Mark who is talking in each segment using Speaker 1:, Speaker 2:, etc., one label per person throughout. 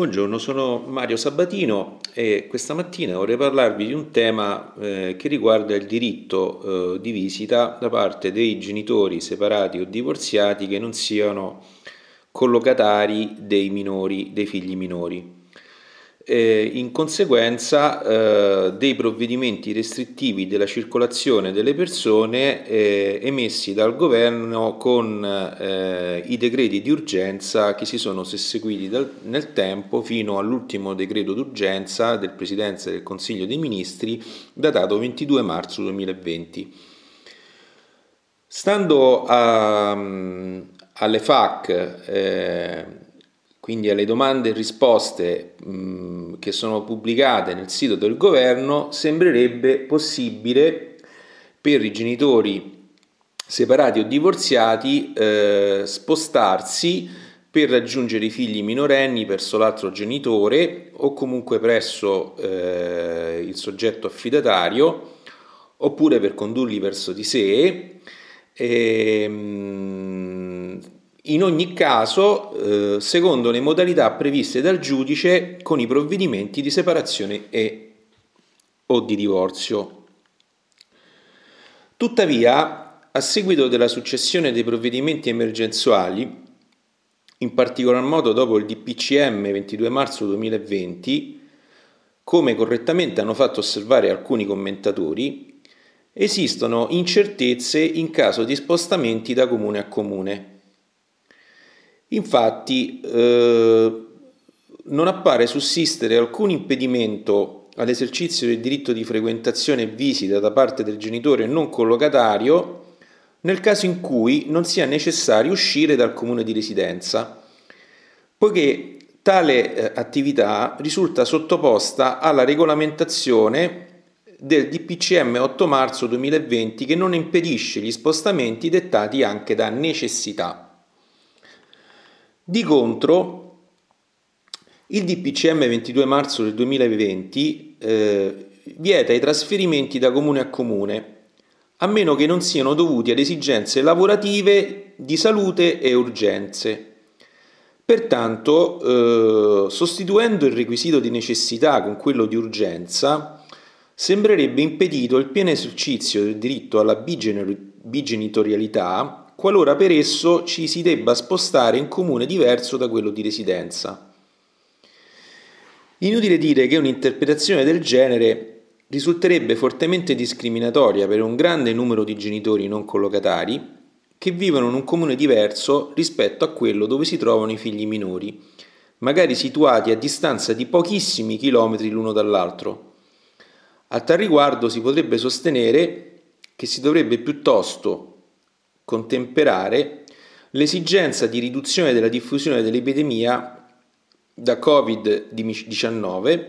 Speaker 1: Buongiorno, sono Mario Sabatino e questa mattina vorrei parlarvi di un tema eh, che riguarda il diritto eh, di visita da parte dei genitori separati o divorziati che non siano collocatari dei minori, dei figli minori eh, in conseguenza eh, dei provvedimenti restrittivi della circolazione delle persone eh, emessi dal governo con eh, i decreti di urgenza che si sono susseguiti dal, nel tempo fino all'ultimo decreto d'urgenza del Presidente del Consiglio dei Ministri datato 22 marzo 2020. Stando a, alle FAC eh, quindi alle domande e risposte mh, che sono pubblicate nel sito del governo, sembrerebbe possibile per i genitori separati o divorziati eh, spostarsi per raggiungere i figli minorenni presso l'altro genitore o comunque presso eh, il soggetto affidatario oppure per condurli verso di sé. E, mh, in ogni caso eh, secondo le modalità previste dal giudice con i provvedimenti di separazione e o di divorzio. Tuttavia, a seguito della successione dei provvedimenti emergenziali, in particolar modo dopo il DPCM 22 marzo 2020, come correttamente hanno fatto osservare alcuni commentatori, esistono incertezze in caso di spostamenti da comune a comune. Infatti eh, non appare sussistere alcun impedimento all'esercizio del diritto di frequentazione e visita da parte del genitore non collocatario nel caso in cui non sia necessario uscire dal comune di residenza, poiché tale eh, attività risulta sottoposta alla regolamentazione del DPCM 8 marzo 2020 che non impedisce gli spostamenti dettati anche da necessità. Di contro, il DPCM 22 marzo del 2020 eh, vieta i trasferimenti da comune a comune, a meno che non siano dovuti ad esigenze lavorative, di salute e urgenze. Pertanto, eh, sostituendo il requisito di necessità con quello di urgenza, sembrerebbe impedito il pieno esercizio del diritto alla bigenitorialità qualora per esso ci si debba spostare in comune diverso da quello di residenza. Inutile dire che un'interpretazione del genere risulterebbe fortemente discriminatoria per un grande numero di genitori non collocatari che vivono in un comune diverso rispetto a quello dove si trovano i figli minori, magari situati a distanza di pochissimi chilometri l'uno dall'altro. A tal riguardo si potrebbe sostenere che si dovrebbe piuttosto contemperare l'esigenza di riduzione della diffusione dell'epidemia da Covid-19,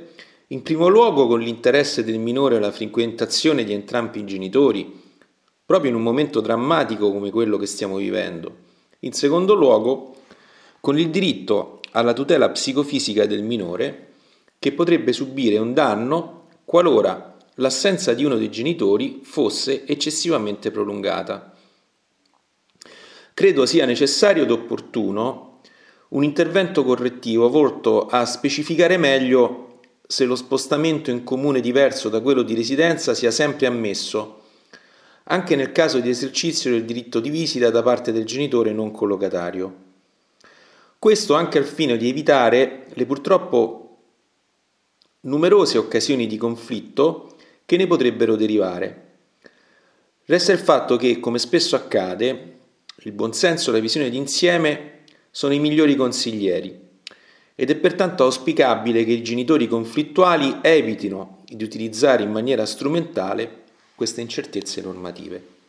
Speaker 1: in primo luogo con l'interesse del minore alla frequentazione di entrambi i genitori, proprio in un momento drammatico come quello che stiamo vivendo. In secondo luogo, con il diritto alla tutela psicofisica del minore, che potrebbe subire un danno qualora l'assenza di uno dei genitori fosse eccessivamente prolungata. Credo sia necessario ed opportuno un intervento correttivo volto a specificare meglio se lo spostamento in comune diverso da quello di residenza sia sempre ammesso, anche nel caso di esercizio del diritto di visita da parte del genitore non collocatario. Questo anche al fine di evitare le purtroppo numerose occasioni di conflitto che ne potrebbero derivare. Resta il fatto che, come spesso accade, il buonsenso e la visione d'insieme sono i migliori consiglieri ed è pertanto auspicabile che i genitori conflittuali evitino di utilizzare in maniera strumentale queste incertezze normative.